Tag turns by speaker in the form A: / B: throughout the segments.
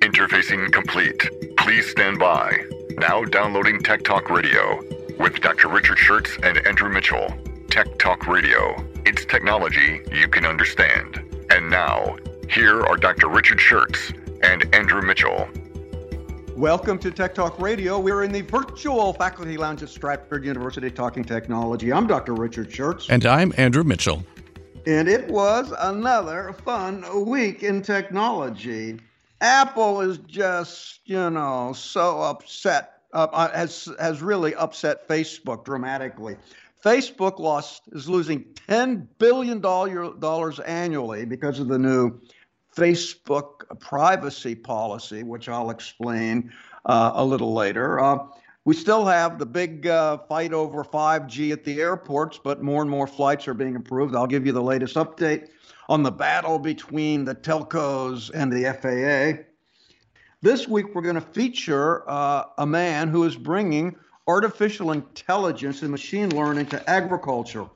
A: Interfacing complete. Please stand by. Now downloading Tech Talk Radio with Dr. Richard Shurtz and Andrew Mitchell. Tech Talk Radio. It's technology you can understand. And now, here are Dr. Richard Shurtz and Andrew Mitchell.
B: Welcome to Tech Talk Radio. We're in the virtual faculty lounge at Stratford University talking technology. I'm Dr. Richard Shurtz.
C: And I'm Andrew Mitchell.
B: And it was another fun week in technology. Apple is just, you know, so upset, uh, has, has really upset Facebook dramatically. Facebook lost is losing $10 billion annually because of the new Facebook privacy policy, which I'll explain uh, a little later. Uh, we still have the big uh, fight over 5G at the airports, but more and more flights are being approved. I'll give you the latest update on the battle between the telcos and the FAA. This week, we're going to feature uh, a man who is bringing artificial intelligence and machine learning to agriculture,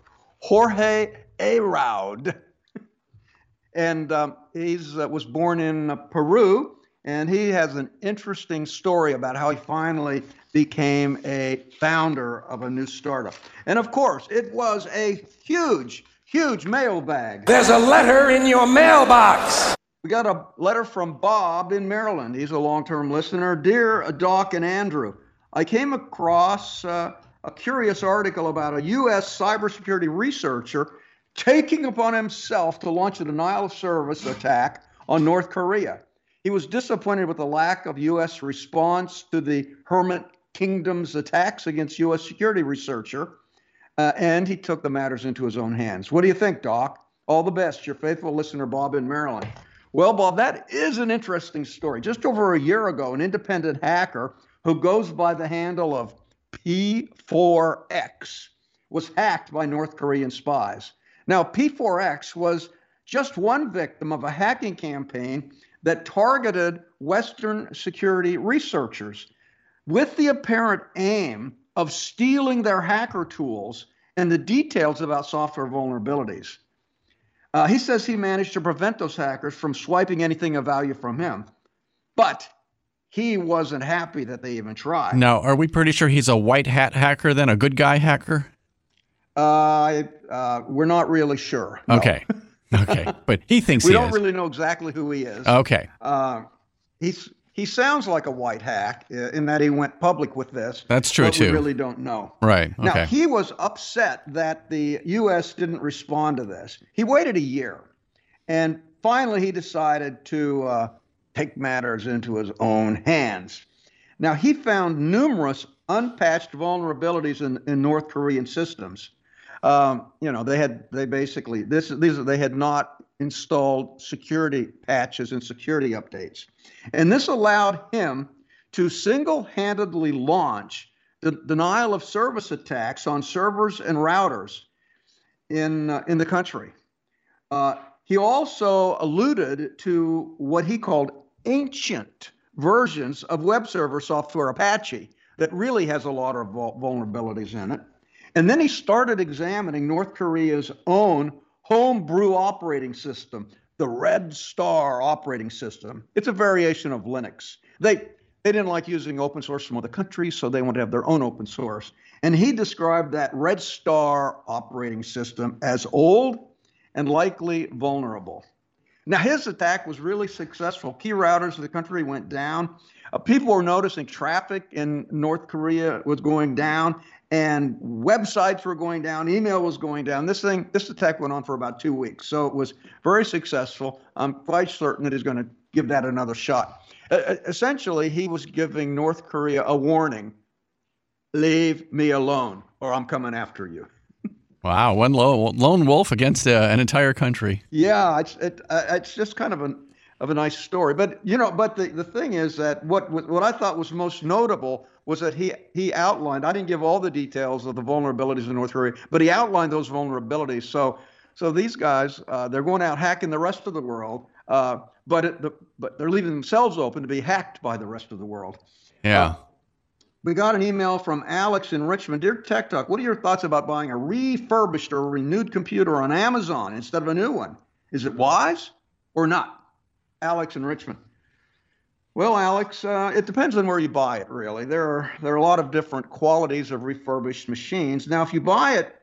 B: Jorge Heraud and um, he uh, was born in uh, Peru, and he has an interesting story about how he finally became a founder of a new startup. And of course, it was a huge, huge mailbag.
D: There's a letter in your mailbox.
B: We got a letter from Bob in Maryland. He's a long term listener. Dear Doc and Andrew, I came across uh, a curious article about a U.S. cybersecurity researcher taking upon himself to launch a denial of service attack on North Korea. He was disappointed with the lack of U.S. response to the Hermit Kingdom's attacks against U.S. security researcher, uh, and he took the matters into his own hands. What do you think, Doc? All the best, your faithful listener, Bob in Maryland. Well, Bob, that is an interesting story. Just over a year ago, an independent hacker who goes by the handle of P4X was hacked by North Korean spies. Now, P4X was just one victim of a hacking campaign that targeted Western security researchers with the apparent aim of stealing their hacker tools and the details about software vulnerabilities. Uh, he says he managed to prevent those hackers from swiping anything of value from him, but he wasn't happy that they even tried.
C: Now, are we pretty sure he's a white hat hacker then, a good guy hacker?
B: Uh, uh, we're not really sure.
C: No. Okay. Okay. But he thinks
B: we
C: he
B: don't
C: is.
B: really know exactly who he is.
C: Okay.
B: Uh, he's he sounds like a white hack uh, in that he went public with this.
C: That's true too.
B: We really don't know.
C: Right. Okay.
B: Now he was upset that the U.S. didn't respond to this. He waited a year, and finally he decided to uh, take matters into his own hands. Now he found numerous unpatched vulnerabilities in, in North Korean systems um, you know, they had they basically this these they had not installed security patches and security updates, and this allowed him to single-handedly launch the denial of service attacks on servers and routers in uh, in the country. Uh, he also alluded to what he called ancient versions of web server software Apache that really has a lot of vulnerabilities in it. And then he started examining North Korea's own homebrew operating system, the Red Star operating system. It's a variation of Linux. They they didn't like using open source from other countries, so they wanted to have their own open source. And he described that Red Star operating system as old and likely vulnerable. Now, his attack was really successful. Key routers of the country went down. Uh, people were noticing traffic in North Korea was going down, and websites were going down, email was going down. This thing, this attack went on for about two weeks, so it was very successful. I'm quite certain that he's going to give that another shot. Uh, essentially, he was giving North Korea a warning: "Leave me alone, or I'm coming after you."
C: Wow, one lone wolf against uh, an entire country.
B: Yeah, it's it, uh, it's just kind of an of a nice story. But you know, but the, the thing is that what what I thought was most notable was that he he outlined. I didn't give all the details of the vulnerabilities in North Korea, but he outlined those vulnerabilities. So so these guys uh, they're going out hacking the rest of the world, uh, but it, the, but they're leaving themselves open to be hacked by the rest of the world.
E: Yeah.
B: We got an email from Alex in Richmond. Dear Tech Talk, what are your thoughts about buying a refurbished or renewed computer on Amazon instead of a new one? Is it wise or not? Alex in Richmond. Well, Alex, uh, it depends on where you buy it. Really, there are there are a lot of different qualities of refurbished machines. Now, if you buy it,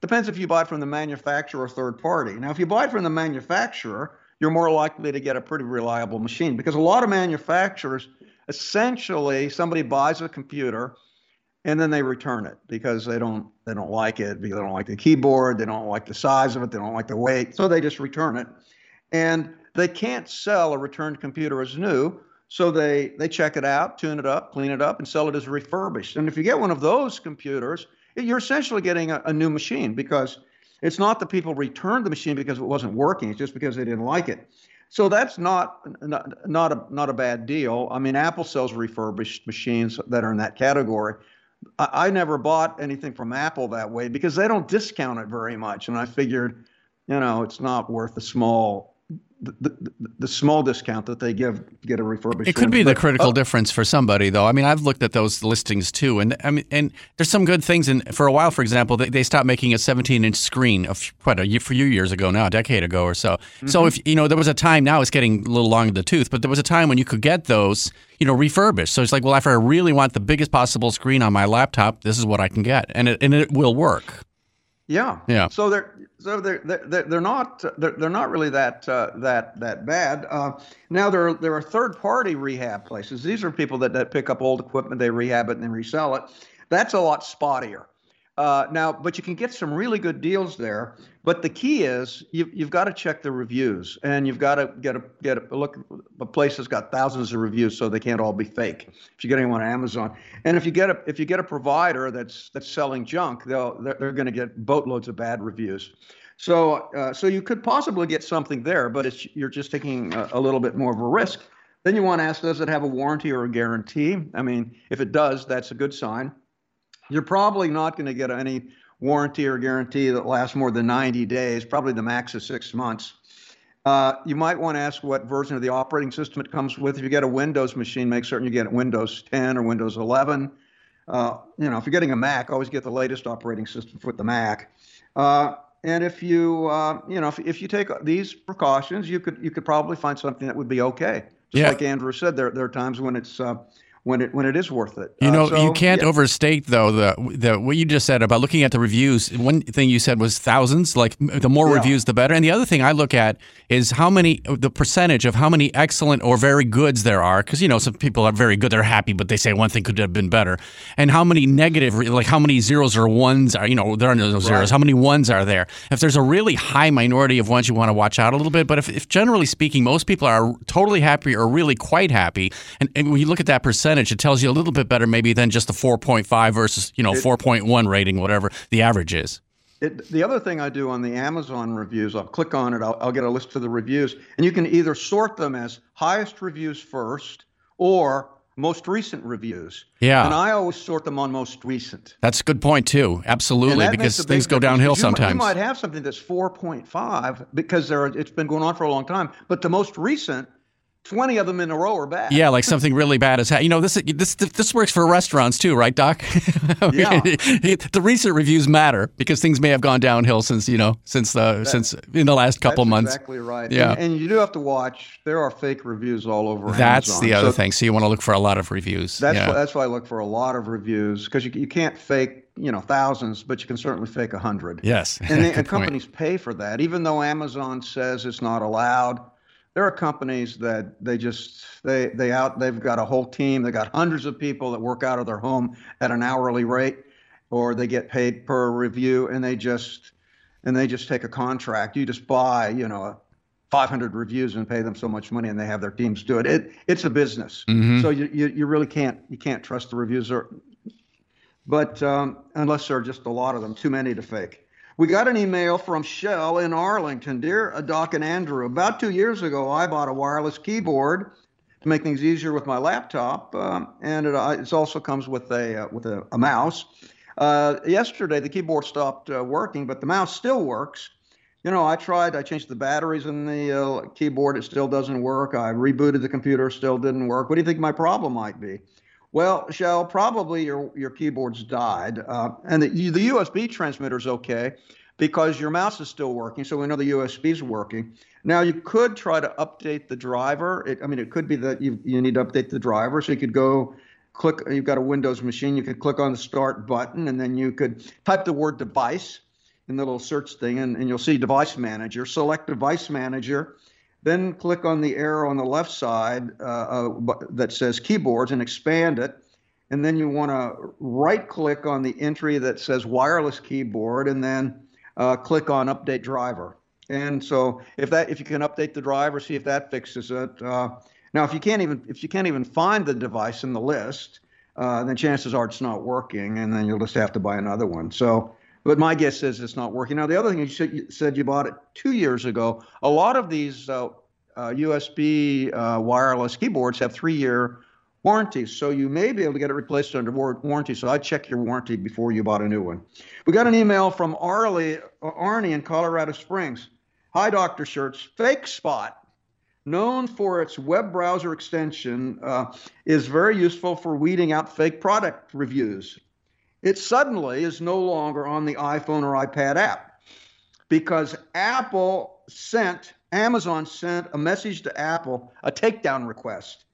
B: depends if you buy it from the manufacturer or third party. Now, if you buy it from the manufacturer, you're more likely to get a pretty reliable machine because a lot of manufacturers essentially somebody buys a computer and then they return it because they don't they don't like it because they don't like the keyboard they don't like the size of it they don't like the weight so they just return it. And they can't sell a returned computer as new so they they check it out tune it up clean it up and sell it as refurbished. And if you get one of those computers you're essentially getting a, a new machine because it's not that people returned the machine because it wasn't working it's just because they didn't like it so that's not, not a not a bad deal. I mean, Apple sells refurbished machines that are in that category. I, I never bought anything from Apple that way because they don't discount it very much, and I figured, you know, it's not worth the small the, the, the, small discount that they give get a refurbished.
E: It could be the critical
B: uh,
E: difference for somebody, though. I mean, I've looked at those listings too, and I mean, and there's some good things. And for a while, for example, they, they stopped making a 17-inch screen of quite a few years ago now, a decade ago or so. Mm-hmm. So if you know, there was a time. Now it's getting a little long in the tooth, but there was a time when you could get those, you know, refurbished. So it's like, well, if I really want the biggest possible screen on my laptop, this is what I can get, and it and it will work.
B: Yeah.
E: Yeah.
B: So they're so they're they're, they're not they're, they're not really that uh, that that bad. Uh, now there are, there are third party rehab places. These are people that, that pick up old equipment, they rehab it, and then resell it. That's a lot spottier. Uh, now, but you can get some really good deals there. But the key is you, you've got to check the reviews, and you've got to get a get a look. A place that's got thousands of reviews, so they can't all be fake. If you get anyone on Amazon, and if you get a if you get a provider that's that's selling junk, they'll they're, they're going to get boatloads of bad reviews. So uh, so you could possibly get something there, but it's you're just taking a, a little bit more of a risk. Then you want to ask, does it have a warranty or a guarantee? I mean, if it does, that's a good sign. You're probably not going to get any warranty or guarantee that lasts more than 90 days, probably the max is six months. Uh, you might want to ask what version of the operating system it comes with. If you get a Windows machine, make certain you get Windows 10 or Windows 11. Uh, you know, if you're getting a Mac, always get the latest operating system for the Mac. Uh, and if you, uh, you know, if, if you take these precautions, you could you could probably find something that would be okay. Just
E: yeah.
B: like Andrew said, there there are times when it's uh, when it when it is worth it.
E: You know,
B: uh, so,
E: you can't
B: yeah.
E: overstate though the the what you just said about looking at the reviews. One thing you said was thousands. Like the more
B: Yeah.
E: reviews, the better. And the other thing I look at is how many the percentage of how many excellent or very goods there are. Because you know some people are very good, they're happy, but they say one thing could have been better. And how many negative, like how many zeros or ones are you know there are no zeros.
B: Right.
E: How many ones are there? If there's a really high minority of ones, you want to watch out a little bit. But if, if generally speaking, most people are totally happy or really quite happy, and, and when you look at that percentage, it tells you a little bit better maybe than just the 4.5 versus you know 4.1 rating, whatever the average is.
B: It, the other thing I do on the Amazon reviews, I'll click on it, I'll, I'll get a list of the reviews, and you can either sort them as highest reviews first or most recent reviews.
E: Yeah.
B: And I always sort them on most recent.
E: That's a good point too. Absolutely, because
B: makes a big
E: things go downhill
B: you,
E: sometimes.
B: You might have something that's 4.5 because there are, it's been going on for a long time, but the most recent, 20 of them in a row are bad.
E: Yeah, like something really bad has happened. You know, this this this works for restaurants too, right, Doc?
B: Yeah.
E: the recent reviews matter because things may have gone downhill since you know since the since in the last couple
B: That's
E: months.
B: Exactly right.
E: Yeah.
B: And, and you do have to watch. There are fake reviews all over.
E: That's
B: Amazon.
E: the other
B: So
E: thing. So you want to look for a lot of reviews.
B: That's
E: yeah.
B: why, that's why I look for a lot of reviews because you you can't fake you know thousands, but you can certainly fake a hundred.
E: yes.
B: And, they, and companies pay for that, even though Amazon says it's not allowed. There are companies that they just they they out they've got a whole team. They got hundreds of people that work out of their home at an hourly rate, or they get paid per review, and they just and they just take a contract. You just buy you know 500 reviews and pay them so much money, and they have their teams do it. It it's a business,
E: Mhm.
B: so you, you you really can't you can't trust the reviews or but um, unless there are just a lot of them, too many to fake. We got an email from Shell in Arlington. Dear Doc and Andrew, about two years ago, I bought a wireless keyboard to make things easier with my laptop, um, and it, uh, it, also comes with a uh, with a, a mouse. Uh, yesterday, the keyboard stopped uh, working, but the mouse still works. You know, I tried. I changed the batteries in the uh, keyboard. It still doesn't work. I rebooted the computer. Still didn't work. What do you think my problem might be? Well, Shell, probably your your keyboard's died, uh, and the, the USB transmitter's okay because your mouse is still working. So we know the USB is working. Now you could try to update the driver. It, I mean, it could be that you you need to update the driver. So you could go click. You've got a Windows machine. You could click on the Start button, and then you could type the word device in the little search thing, and, and you'll see Device Manager. Select Device Manager then click on the arrow on the left side uh, uh, that says keyboards and expand it. And then you want to right click on the entry that says wireless keyboard and then uh, click on update driver. And so if that if you can update the driver, see if that fixes it. Uh, now if you can't even if you can't even find the device in the list, uh, then chances are it's not working, and then you'll just have to buy another one. So but my guess is it's not working. Now, the other thing you, said you bought it two years ago. A lot of these uh, uh, USB uh, wireless keyboards have three-year warranties, so you may be able to get it replaced under warranty. So I'd check your warranty before you bought a new one. We got an email from Arlie, uh, Arnie in Colorado Springs. Hi, Dr. Shurtz. Fake Spot, known for its web browser extension, uh, is very useful for weeding out fake product reviews it suddenly is no longer on the iPhone or iPad app because Apple sent, Amazon sent a message to Apple, a takedown request.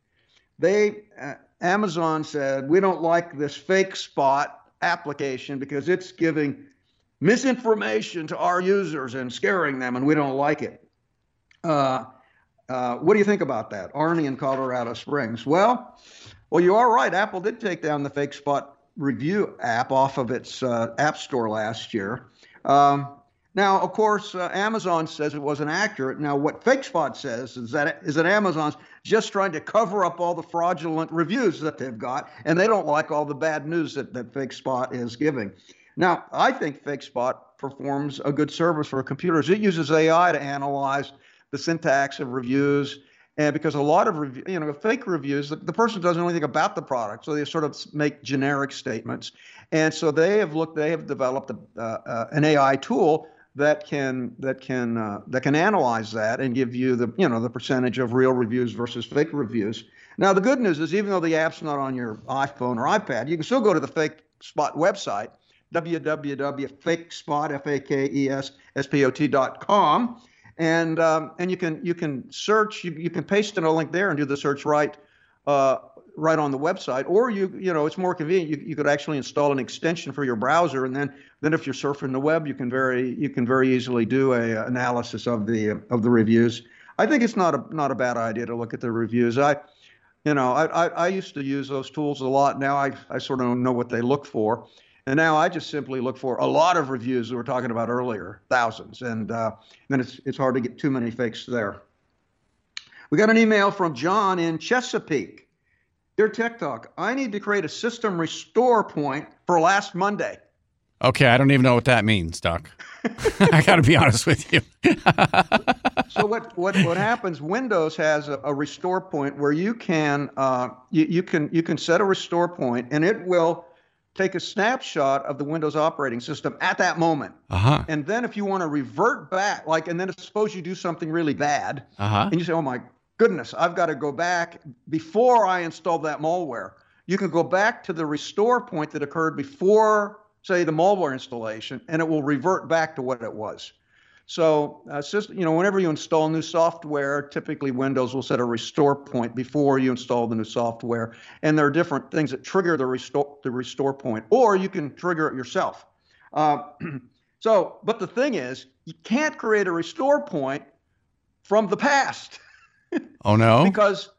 B: They, uh, Amazon said, we don't like this FakeSpot application because it's giving misinformation to our users and scaring them, and we don't like it. Uh, uh, what do you think about that, Arnie in Colorado Springs? Well, well, you are right. Apple did take down the FakeSpot review app off of its uh, app store last year. Um, now, of course, uh, Amazon says it wasn't accurate. Now, what FakeSpot says is that is that Amazon's just trying to cover up all the fraudulent reviews that they've got, and they don't like all the bad news that, that FakeSpot is giving. Now, I think FakeSpot performs a good service for computers. It uses AI to analyze the syntax of reviews and because a lot of review, you know fake reviews the, person doesn't know anything about the product so they sort of make generic statements. And so they have looked they have developed a, uh, uh, an ai tool that can that can uh, that can analyze that and give you the you know the percentage of real reviews versus fake reviews. Now the good news is even though the app's not on your iphone or ipad you can still go to the fake spot website www.fakespot.com and um, and you can you can search you, you can paste in a link there and do the search right uh, right on the website. Or you you know it's more convenient. You, you could actually install an extension for your browser. And then then if you're surfing the web you can very you can very easily do a analysis of the of the reviews. I think it's not a not a bad idea to look at the reviews. I you know I, I, I used to use those tools a lot. Now I, I sort of know what they look for and now I just simply look for a lot of reviews that we were talking about earlier, thousands, and uh, then it's it's hard to get too many fakes there. We got an email from John in Chesapeake. Dear Tech Talk, I need to create a system restore point for last Monday.
E: Okay, I don't even know what that means, Doc. I got to be honest with you.
B: so what, what what happens? Windows has a, a restore point where you can uh, you, you can you can set a restore point, and it will take a snapshot of the Windows operating system at that moment.
E: Uh-huh.
B: And then if you want to revert back, like, and then suppose you do something really bad,
E: uh-huh.
B: and you say, oh my goodness, I've got to go back before I installed that malware. You can go back to the restore point that occurred before, say, the malware installation, and it will revert back to what it was. So, uh, system, you know, whenever you install new software, typically Windows will set a restore point before you install the new software, and there are different things that trigger the restore the restore point, or you can trigger it yourself. Uh, so, but the thing is, you can't create a restore point from the past.
E: oh no!
B: because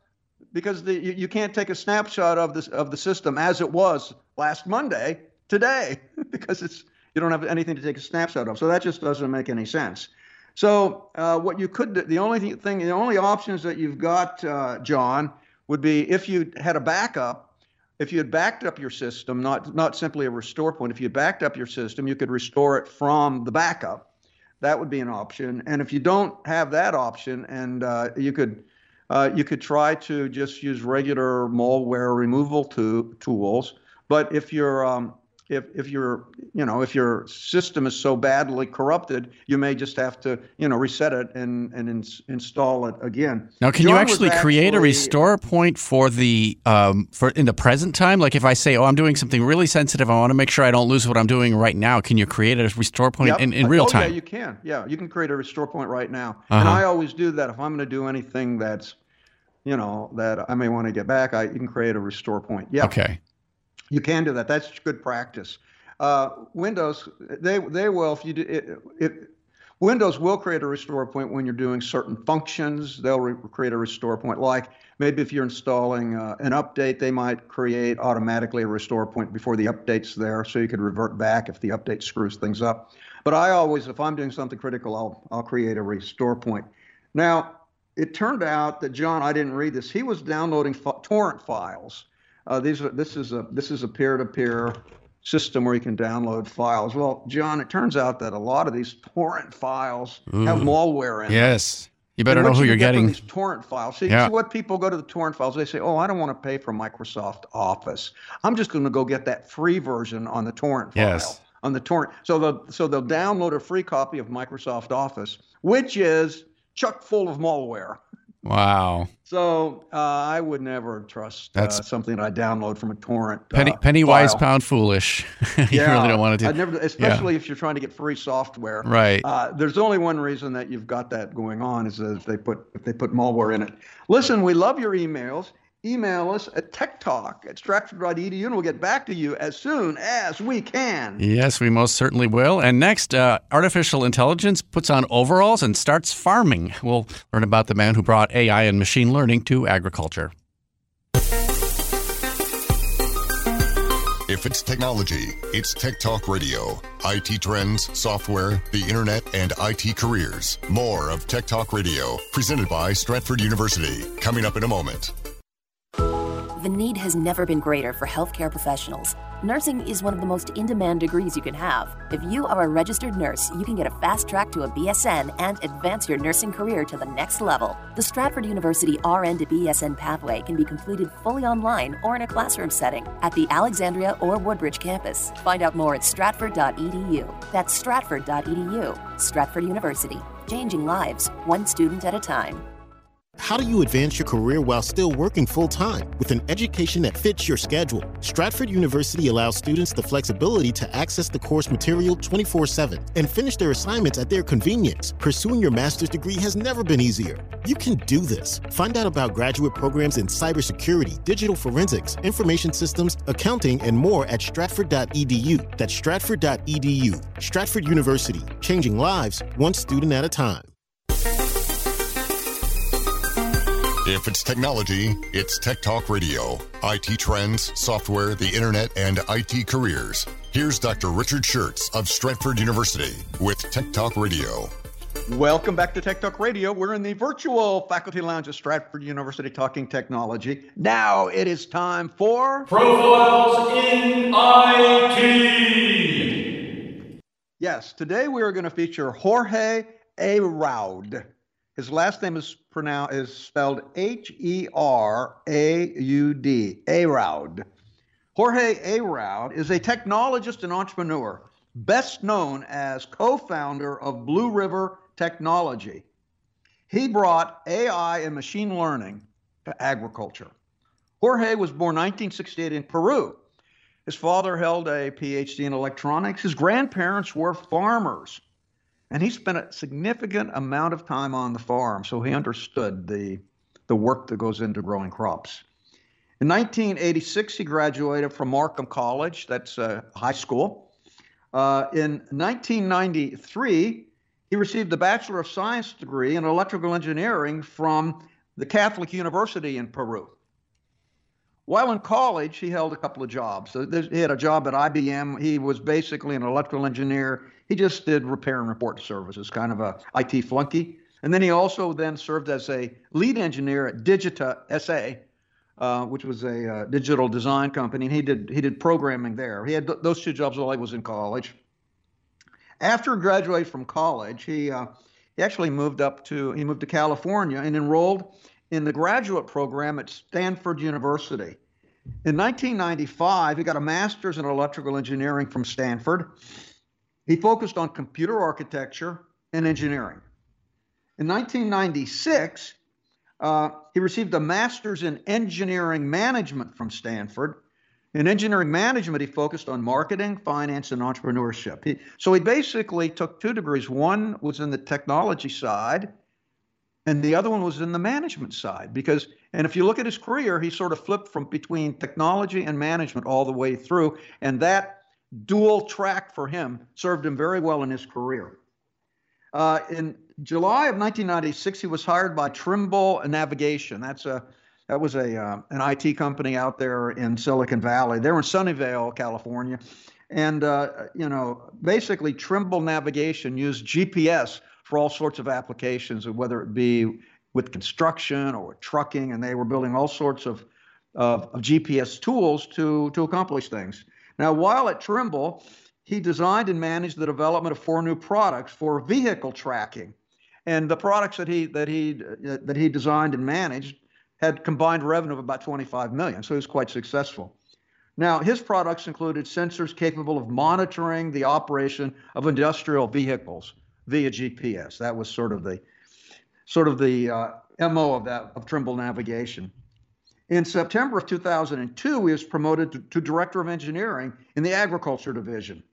B: because the, you, you can't take a snapshot of this of the system as it was last Monday today because it's you don't have anything to take a snapshot of. So that just doesn't make any sense. So uh, what you could the only thing, the only options that you've got, uh, John, would be if you had a backup, if you had backed up your system, not not simply a restore point, if you backed up your system, you could restore it from the backup. That would be an option. And if you don't have that option, and uh, you could uh, you could try to just use regular malware removal to, tools. But if you're um, if if your you know if your system is so badly corrupted, you may just have to you know reset it and and ins- install it again.
E: Now, can
B: John
E: you
B: was
E: actually create a restore point for the um, for in the present time? Like if I say, "Oh, I'm doing something really sensitive. I want to make sure I don't lose what I'm doing right now." Can you create a restore point
B: Yep.
E: in, in real
B: oh,
E: time?
B: Yeah, you can. Yeah, you can create a restore point right now. And
E: Uh-huh.
B: I always do that. If I'm going to do anything that's, you know, that I may want to get back, I you can create a restore point. Yeah,
E: Okay.
B: You can do that. That's good practice. Uh, Windows, they they will if you do it, it. Windows will create a restore point when you're doing certain functions. They'll re- create a restore point. Like maybe if you're installing uh, an update, they might create automatically a restore point before the update's there, so you could revert back if the update screws things up. But I always, if I'm doing something critical, I'll I'll create a restore point. Now, it turned out that John, I didn't read this. He was downloading torrent files. Uh, these are this is a this is a peer-to-peer system where you can download files. Well, John, it turns out that a lot of these torrent files have malware in them.
E: Yes. You better know who
B: you
E: you're
B: get
E: getting.
B: These torrent files. See,
E: Yeah.
B: see what people go to the torrent files. They say, "Oh, I don't want to pay for Microsoft Office. I'm just going to go get that free version on the torrent file."
E: Yes.
B: On the torrent. So they'll so they'll download a free copy of Microsoft Office, which is chock full of malware.
E: Wow.
B: So uh, I would never trust uh,
E: That's-
B: something that I download from a torrent.
E: Penny,
B: uh,
E: penny wise,
B: file.
E: pound foolish. you
B: Yeah,
E: really don't want to do.
B: I'd never, especially if you're trying to get free software.
E: Right.
B: Uh, there's only one reason that you've got that going on is if they put if they put malware in it. Listen, we love your emails. Email us at techtalk at stratford.edu and we'll get back to you as soon as we can.
E: Yes, we most certainly will. And next, uh, artificial intelligence puts on overalls and starts farming. We'll learn about the man who brought AI and machine learning to agriculture.
A: If it's technology, it's Tech Talk Radio. IT trends, software, the internet, and IT careers. More of Tech Talk Radio, presented by Stratford University. Coming up in a moment.
F: The need has never been greater for healthcare professionals. Nursing is one of the most in demand degrees you can have. If you are a registered nurse, you can get a fast track to a BSN and advance your nursing career to the next level. The Stratford University RN to BSN pathway can be completed fully online or in a classroom setting at the Alexandria or Woodbridge campus. Find out more at stratford.edu. That's stratford.edu. Stratford University, changing lives, one student at a time.
G: How do you advance your career while still working full time with an education that fits your schedule? Stratford University allows students the flexibility to access the course material 24 7 and finish their assignments at their convenience. Pursuing your master's degree has never been easier. You can do this. Find out about graduate programs in cybersecurity, digital forensics, information systems, accounting, and more at stratford.edu. That's stratford.edu. Stratford University, changing lives one student at a time.
A: If it's technology, it's Tech Talk Radio. IT trends, software, the internet, and IT careers. Here's Dr. Richard Shurtz of Stratford University with Tech Talk Radio.
B: Welcome back to Tech Talk Radio. We're in the virtual faculty lounge at Stratford University talking technology. Now it is time for
D: Profiles in IT.
B: Yes, today we are going to feature Jorge Heraud. His last name is pronounced is spelled H E R A U D. Araud. Jorge Heraud is a technologist and entrepreneur, best known as co-founder of Blue River Technology. He brought AI and machine learning to agriculture. Jorge was born 1968 in Peru. His father held a PhD in electronics. His grandparents were farmers. And he spent a significant amount of time on the farm, so he understood the, the work that goes into growing crops. In 1986, he graduated from Markham College, that's a high school. Uh, in 1993, he received a Bachelor of Science degree in electrical engineering from the Catholic University in Peru. While in college, he held a couple of jobs. So he had a job at IBM. He was basically an electrical engineer. He just did repair and report services, kind of a IT flunky. And then he also then served as a lead engineer at Digita SA, uh, which was a uh, digital design company, and he did he did programming there. He had th- those two jobs while he was in college. After graduating from college, he uh, he actually moved up to he moved to California and enrolled in the graduate program at Stanford University. In 1995, he got a master's in electrical engineering from Stanford. He focused on computer architecture and engineering. In 1996, uh, he received a master's in engineering management from Stanford. In engineering management, he focused on marketing, finance, and entrepreneurship. He, so he basically took two degrees. One was in the technology side, and the other one was in the management side. Because, and if you look at his career, he sort of flipped from between technology and management all the way through, and that dual track for him served him very well in his career. Uh, in July of 1996, he was hired by Trimble Navigation. That's a that was a uh, an IT company out there in Silicon Valley. They're in Sunnyvale, California, and uh, you know basically Trimble Navigation used GPS for all sorts of applications, whether it be with construction or trucking, and they were building all sorts of, of, of GPS tools to to accomplish things. Now, while at Trimble, he designed and managed the development of four new products for vehicle tracking. And the products that he that he that he designed and managed had combined revenue of about 25 million, so he was quite successful. Now, his products included sensors capable of monitoring the operation of industrial vehicles via GPS. That was sort of the sort of the uh, mo of that of Trimble Navigation. In September of 2002, he was promoted to, to director of engineering in the agriculture division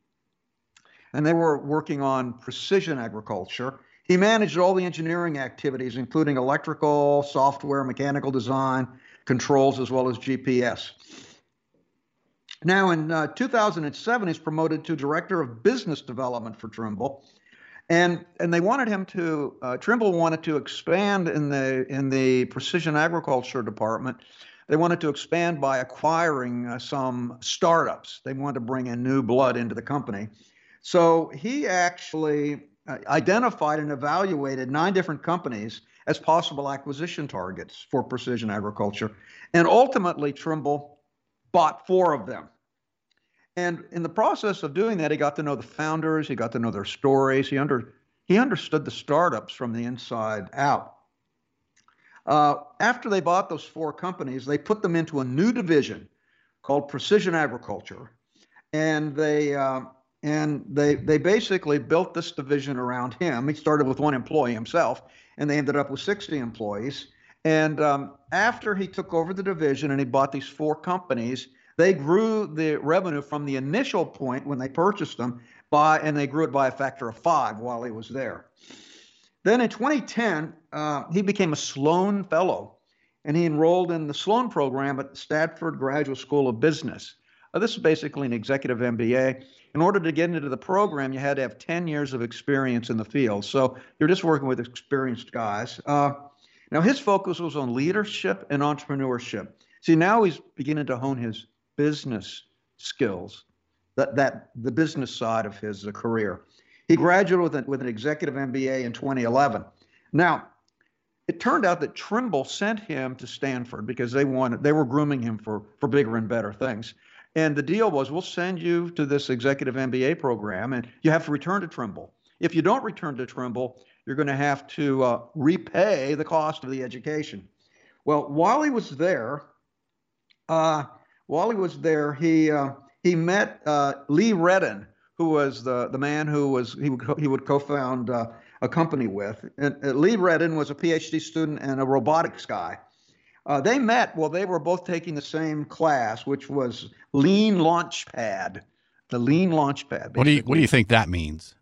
B: and they were working on precision agriculture. He managed all the engineering activities, including electrical, software, mechanical design, controls, as well as GPS. Now, in uh, 2007, he's promoted to director of business development for Trimble, and and they wanted him to. Uh, Trimble wanted to expand in the in the precision agriculture department. They wanted to expand by acquiring uh, some startups. They wanted to bring in new blood into the company. So he actually uh, identified and evaluated nine different companies as possible acquisition targets for precision agriculture. And ultimately, Trimble bought four of them. And in the process of doing that, he got to know the founders, he got to know their stories, he, under, he understood the startups from the inside out. Uh, after they bought those four companies, they put them into a new division called Precision Agriculture. And they, uh, and they they basically built this division around him. He started with one employee himself, and they ended up with 60 employees. And um, after he took over the division and he bought these four companies, they grew the revenue from the initial point when they purchased them by, and they grew it by a factor of five while he was there. Then in 2010, uh, he became a Sloan Fellow, and he enrolled in the Sloan program at Stanford Graduate School of Business. Uh, this is basically an executive MBA in order to get into the program, you had to have 10 years of experience in the field. So you're just working with experienced guys. Uh, now, his focus was on leadership and entrepreneurship. See, now he's beginning to hone his business skills, that, that the business side of his uh, career. He graduated with, a, with an executive MBA in 2011. Now, it turned out that Trimble sent him to Stanford because they wanted they were grooming him for for bigger and better things. And the deal was we'll send you to this executive MBA program and you have to return to Trimble. If you don't return to Trimble, you're going to have to uh, repay the cost of the education. Well, while he was there, uh, while he was there, he uh, he met uh, Lee Redden, who was the the man who was he would he would co-found uh, a company with. And uh, Lee Redden was a PhD student and a robotics guy. Uh, they met while they were both taking the same class, which was Lean Launchpad. The Lean Launchpad.
E: What do you What do you think that means?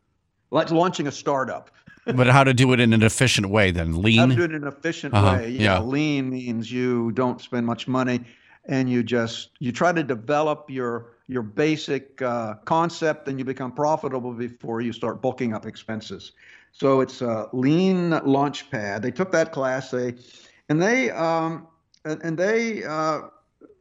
B: Like launching a startup.
E: but how to do it in an efficient way? Then lean.
B: How to do it in an efficient uh-huh. way. You yeah. Know, lean means you don't spend much money, and you just you try to develop your your basic uh, concept, and you become profitable before you start bulking up expenses. So it's a lean launchpad. They took that class. They and they um, and, and they uh,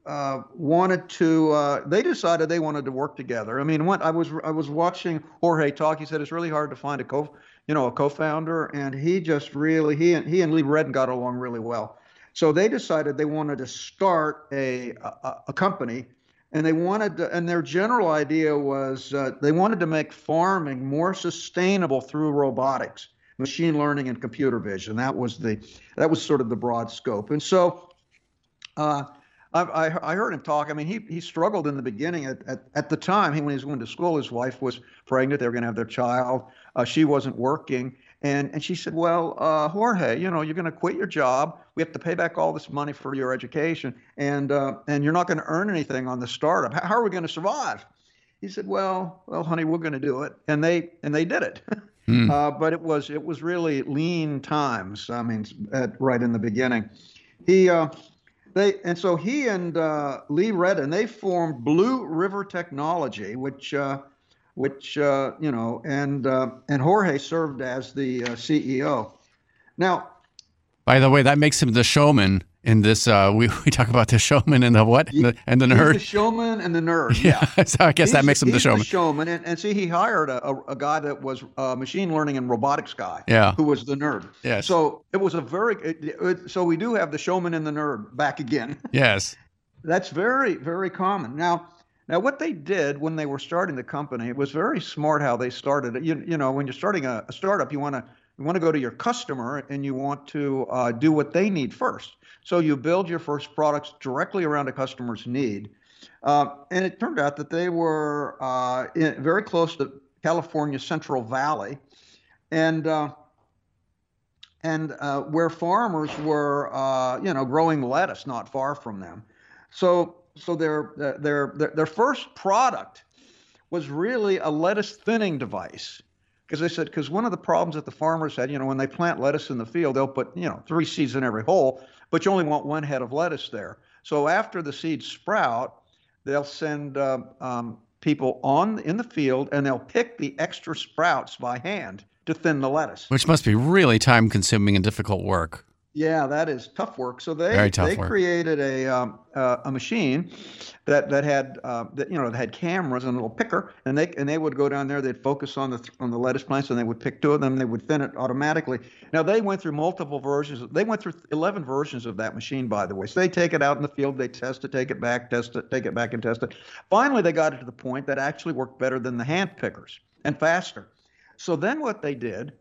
B: uh, wanted to. Uh, they decided they wanted to work together. I mean, when I was I was watching Jorge talk. He said it's really hard to find a co, you know, a co-founder, and he just really he and he and Lee Redden got along really well. So they decided they wanted to start a, a, a company and they wanted to, and their general idea was uh, they wanted to make farming more sustainable through robotics machine learning and computer vision that was the that was sort of the broad scope and so uh, I, I, heard him talk. I mean, he, he struggled in the beginning. At, at, at the time, he, when he was going to school, his wife was pregnant. They were going to have their child. Uh, she wasn't working. And, and she said, Well, uh, Jorge, you know, you're going to quit your job. We have to pay back all this money for your education, and, uh, and you're not going to earn anything on the startup. How, are we going to survive? He said, Well, well, honey, we're going to do it. And they, and they did it. Hmm. Uh, but it was, it was really lean times. I mean, at, right in the beginning. He, uh, they and so he and uh, Lee Redden they formed Blue River Technology, which uh, which uh, you know, and uh, and Jorge served as the uh, CEO. Now,
E: by the way, that makes him the showman in this. Uh, we we talk about the showman and the what and the, and the nerd.
B: the showman and the nerd.
E: Yeah,
B: yeah.
E: so I guess
B: he's,
E: that makes him the showman.
B: The showman, and, and see, he hired a, a, a, guy that was a machine learning and robotics guy.
E: Yeah.
B: who was the nerd.
E: Yes.
B: So it was a very. It, it, so we do have the showman and the nerd back again.
E: Yes.
B: That's very very common now. Now, what they did when they were starting the company, was very smart how they started it. You, you know, when you're starting a, a startup, you want to you want to go to your customer and you want to uh, do what they need first. So you build your first products directly around a customer's need. Uh, and it turned out that they were uh, in, very close to California Central Valley, and uh, and uh, where farmers were, uh, you know, growing lettuce not far from them. So so their, their, their, their first product was really a lettuce thinning device. Because they said, because one of the problems that the farmers had, you know, when they plant lettuce in the field, they'll put, you know, three seeds in every hole, but you only want one head of lettuce there. So after the seeds sprout, they'll send uh, um, people on in the field and they'll pick the extra sprouts by hand to thin the lettuce.
E: Which must be really time consuming and difficult work.
B: Yeah, that is tough work. So they they
E: work.
B: created a um, uh, a machine that that had uh, that you know that had cameras and a little picker, and they and they would go down there. They'd focus on the on the lettuce plants, and they would pick two of them. They would thin it automatically. Now they went through multiple versions. They went through 11 versions of that machine, by the way. So they take it out in the field, they test it, take it back, test it, take it back, and test it. Finally, they got it to the point that actually worked better than the hand pickers and faster. So then what they did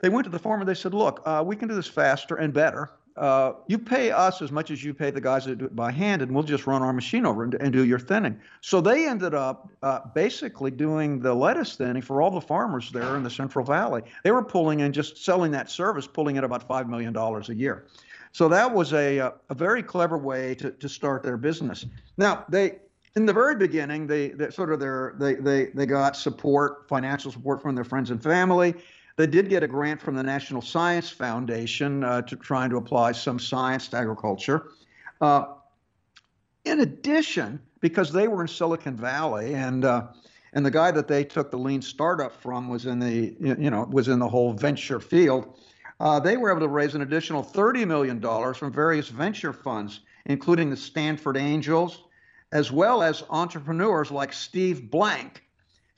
B: they went to the farmer. They said, "Look, uh, we can do this faster and better. Uh, you pay us as much as you pay the guys that do it by hand, and we'll just run our machine over and, and do your thinning." So they ended up uh, basically doing the lettuce thinning for all the farmers there in the Central Valley. They were pulling in just selling that service, pulling in about five million dollars a year. So that was a, a, a very clever way to, to start their business. Now they in the very beginning, they, they sort of their they, they they got support, financial support from their friends and family. They did get a grant from the National Science Foundation uh, to trying to apply some science to agriculture. Uh, in addition, because they were in Silicon Valley and uh, and the guy that they took the lean startup from was in the you know was in the whole venture field. Uh, they were able to raise an additional $30 million from various venture funds, including the Stanford Angels, as well as entrepreneurs like Steve Blank,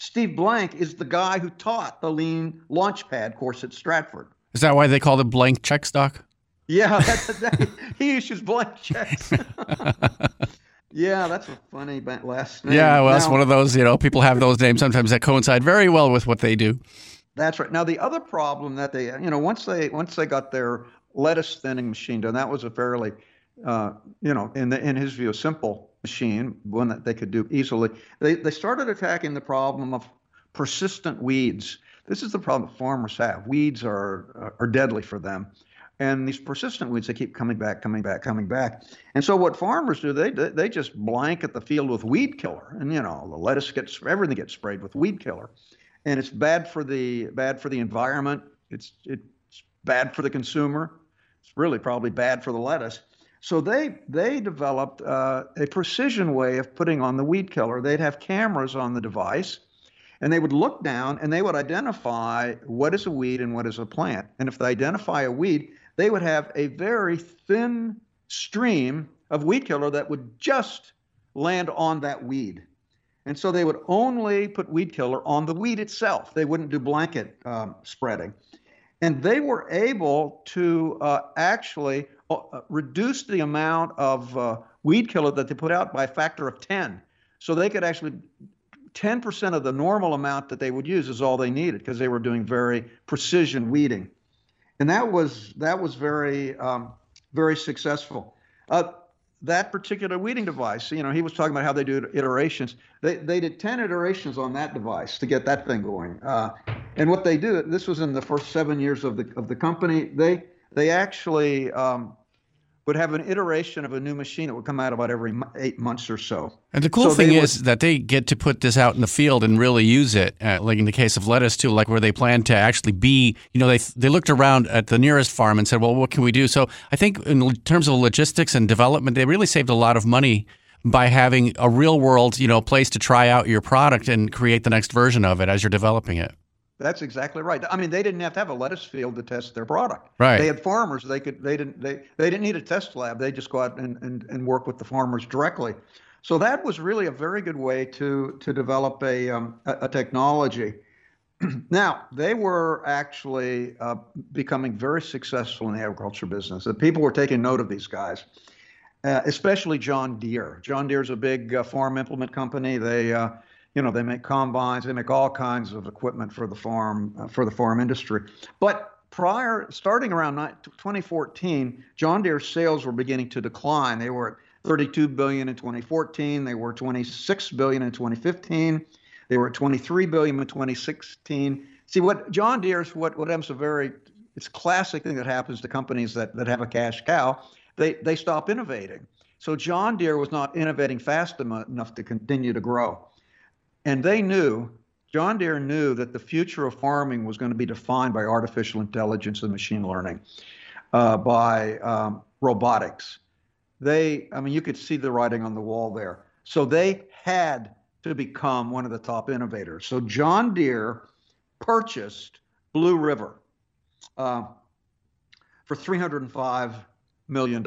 B: Steve Blank is the guy who taught the lean launchpad course at Stratford.
E: Is that why they call it blank check stock?
B: Yeah, that, he issues blank checks. yeah, that's a funny last name.
E: Yeah, well, now, that's one of those, you know, people have those names sometimes that coincide very well with what they do.
B: That's right. Now, the other problem that they, you know, once they once they got their lettuce thinning machine done, that was a fairly, uh, you know, in the, in his view, simple machine, one that they could do easily. They, they started attacking the problem of persistent weeds. This is the problem that farmers have. Weeds are, are deadly for them. And these persistent weeds, they keep coming back, coming back, coming back. And so what farmers do, they they just blanket the field with weed killer, and you know the lettuce gets everything gets sprayed with weed killer, and it's bad for the bad for the environment. It's it's bad for the consumer. It's really probably bad for the lettuce. So they they developed uh, a precision way of putting on the weed killer. They'd have cameras on the device, and they would look down and they would identify what is a weed and what is a plant. And if they identify a weed, they would have a very thin stream of weed killer that would just land on that weed. And so they would only put weed killer on the weed itself. They wouldn't do blanket um, spreading. And they were able to uh, actually reduced the amount of uh, weed killer that they put out by a factor of 10. So they could actually 10% of the normal amount that they would use is all they needed because they were doing very precision weeding, and that was that was very um, very successful. Uh, that particular weeding device, you know, he was talking about how they do iterations. They they did 10 iterations on that device to get that thing going. Uh, and what they do, this was in the first seven years of the of the company. They they actually um, would have an iteration of a new machine that would come out about every eight months or so.
E: And the cool
B: So
E: thing is that they get to put this out in the field and really use it. Uh, like in the case of lettuce too, like where they plan to actually be. You know, they they looked around at the nearest farm and said, "Well, what can we do?" So I think in terms of logistics and development, they really saved a lot of money by having a real world, you know, place to try out your product and create the next version of it as you're developing it.
B: That's exactly right. I mean, they didn't have to have a lettuce field to test their product.
E: Right.
B: They had farmers. They could. They didn't. They they didn't need a test lab. They just go out and, and, and work with the farmers directly. So that was really a very good way to to develop a um, a, a technology. now they were actually uh, becoming very successful in the agriculture business. The people were taking note of these guys, uh, especially John Deere. John Deere's a big uh, farm implement company. They uh, you know they make combines they make all kinds of equipment for the farm uh, for the farm industry. But prior starting around 2014 john deere sales were beginning to decline. They were at 32 billion in 2014 they were 26 billion in 2015 they were at 23 billion in 2016 see what john deere's what what happens a very it's a classic thing that happens to companies that that have a cash cow. They they stop innovating. So john deere was not innovating fast enough to continue to grow and they knew, John Deere knew that the future of farming was going to be defined by artificial intelligence and machine learning, uh, by um, robotics. They, I mean, you could see the writing on the wall there. So they had to become one of the top innovators. So John Deere purchased Blue River uh, for $305 million.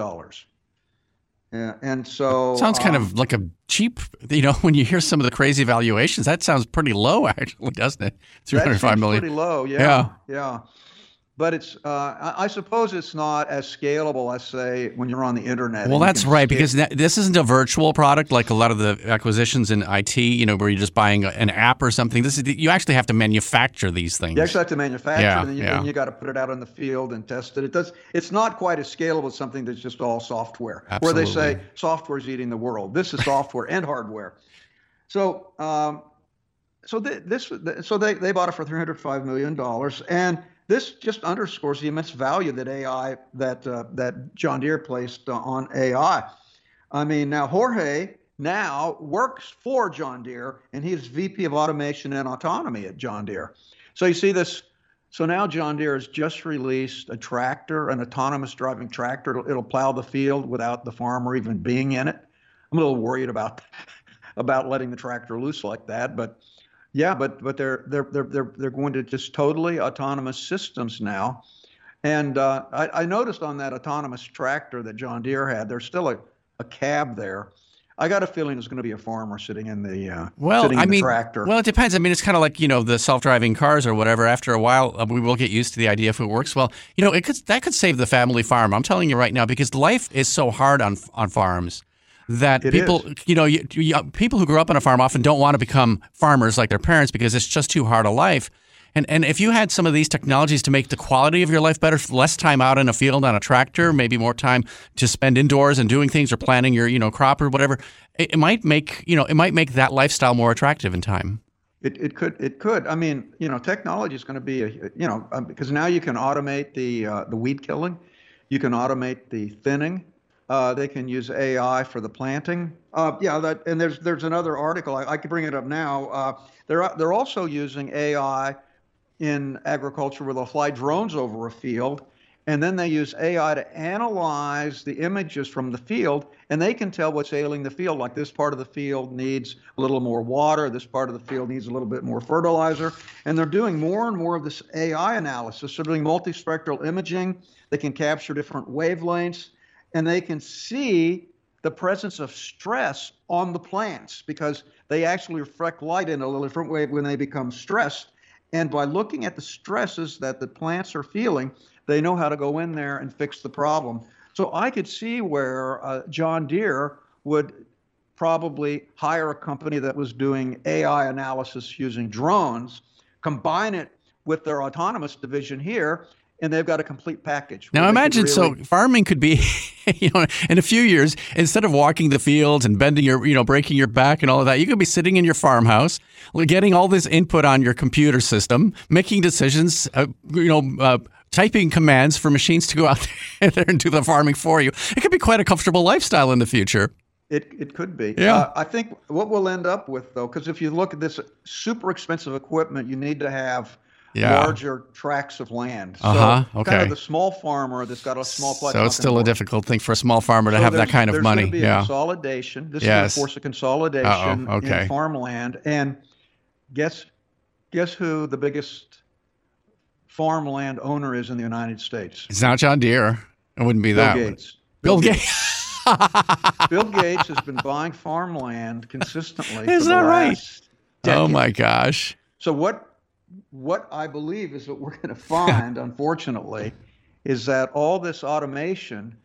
B: Yeah, and so
E: Sounds kind
B: um,
E: of like a cheap. You know, when you hear some of the crazy valuations, that sounds pretty low, actually, doesn't it? Three hundred five million.
B: Pretty low, yeah,
E: Yeah.
B: yeah. But it's, uh, I, suppose it's not as scalable as say when you're on the internet.
E: Well, that's right
B: scale-
E: because this isn't a virtual product like a lot of the acquisitions in IT. You know, where you're just buying an app or something. This is you actually have to manufacture these things.
B: you actually have to manufacture
E: Yeah,
B: and you,
E: yeah.
B: you got to put it out in the field and test it. It does. It's not quite as scalable as something that's just all software, where they say
E: Absolutely.
B: software's eating the world. This is software and hardware. So, um, so th- this, so they, they bought it for 305 million dollars, and this just underscores the immense value that AI that uh, that John Deere placed uh, on AI. I mean, now Jorge now works for John Deere, and he's VP of Automation and Autonomy at John Deere. So you see this. So now John Deere has just released a tractor, an autonomous driving tractor. It'll, it'll plow the field without the farmer even being in it. I'm a little worried about about letting the tractor loose like that, but yeah, but but they're they're they're they're they're going to just totally autonomous systems now. And uh, I, I noticed on that autonomous tractor that John Deere had, there's still a, a cab there. I got a feeling there's going to be a farmer sitting in the uh,
E: Well,
B: sitting in
E: I
B: the
E: mean,
B: tractor.
E: well, it depends. I mean, it's kind of like you know the self-driving cars or whatever. After a while, uh, we will get used to the idea if it works well. You know, it could that could save the family farm. I'm telling you right now because life is so hard on on farms that
B: It
E: people,
B: is.
E: you know, you, you, people who grew up on a farm often don't want to become farmers like their parents because it's just too hard a life. And and if you had some of these technologies to make the quality of your life better, less time out in a field on a tractor, maybe more time to spend indoors and doing things or planting your you know crop or whatever, it, it might make you know it might make that lifestyle more attractive in time.
B: It, it could it could I mean you know technology is going to be a you know um, because now you can automate the uh, the weed killing, you can automate the thinning, uh, they can use AI for the planting. Uh, yeah, that and there's there's another article I, I could bring it up now. Uh, they're they're also using AI in agriculture where they'll fly drones over a field and then they use AI to analyze the images from the field, and they can tell what's ailing the field. Like this part of the field needs a little more water, this part of the field needs a little bit more fertilizer. And they're doing more and more of this AI analysis. They're doing multispectral imaging. They can capture different wavelengths, and they can see the presence of stress on the plants because they actually reflect light in a little different way when they become stressed. And by looking at the stresses that the plants are feeling, they know how to go in there and fix the problem. So I could see where uh, John Deere would probably hire a company that was doing AI analysis using drones, combine it with their autonomous division here, and they've got a complete package.
E: Now imagine really... so farming could be, you know, in a few years, instead of walking the fields and bending your, you know, breaking your back and all of that, you could be sitting in your farmhouse, getting all this input on your computer system, making decisions, uh, you know, uh, typing commands for machines to go out there and do the farming for you. It could be quite a comfortable lifestyle in the future.
B: It, it could be.
E: Yeah. Uh,
B: I think what we'll end up with, though, because if you look at this super expensive equipment, you need to have yeah. larger tracts of land.
E: So uh-huh. Okay.
B: Kind of the small farmer that's got a small plot.
E: So it's still a difficult thing for a small farmer to so have that kind of money.
B: Be
E: yeah.
B: consolidation. This yes. is going to force a consolidation okay. in farmland. And guess guess who the biggest farmland owner is in the United States?
E: It's not John Deere. It wouldn't be
B: Bill
E: that.
B: Gates.
E: Bill, Bill Gates. Gates.
B: Bill Gates has been buying farmland consistently.
E: Is that right? Decade. Oh my gosh.
B: So what what I believe is what we're going to find, unfortunately, is that all this automation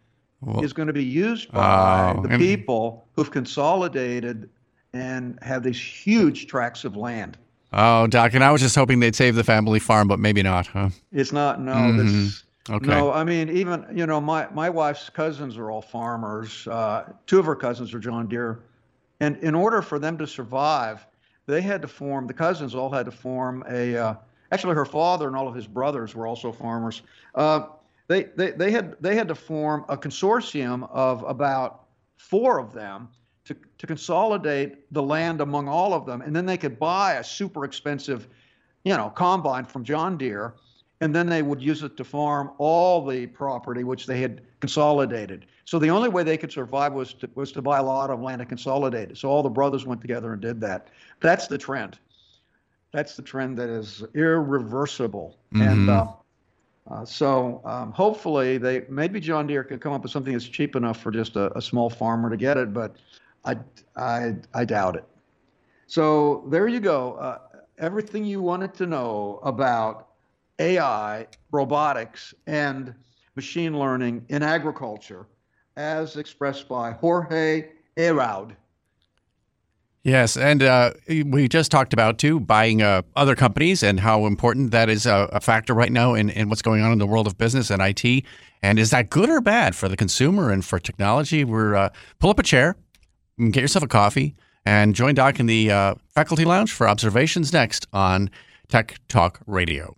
B: well, is going to be used by oh, the people who've consolidated and have these huge tracts of land.
E: Oh, Doc, and I was just hoping they'd save the family farm, but maybe not, huh?
B: It's not. No, mm-hmm. this Okay. No, I mean even you know my my wife's cousins are all farmers. Uh, two of her cousins are John Deere, and in order for them to survive, they had to form. The cousins all had to form a. Uh, actually, her father and all of his brothers were also farmers. Uh, they, they they had they had to form a consortium of about four of them to to consolidate the land among all of them, and then they could buy a super expensive, you know, combine from John Deere and then they would use it to farm all the property which they had consolidated. So the only way they could survive was to, was to buy a lot of land and consolidate it. So all the brothers went together and did that. That's the trend. That's the trend that is irreversible. Mm-hmm. And uh, uh, so um, hopefully they maybe John Deere could come up with something that's cheap enough for just a, a small farmer to get it, but I, I, I doubt it. So there you go. Uh, everything you wanted to know about AI, robotics, and machine learning in agriculture, as expressed by Jorge Heraud.
E: Yes, and uh, we just talked about too buying uh, other companies and how important that is a, a factor right now in, in what's going on in the world of business and IT. And is that good or bad for the consumer and for technology? We're uh, pull up a chair, get yourself a coffee, and join Doc in the uh, faculty lounge for observations next on Tech Talk Radio.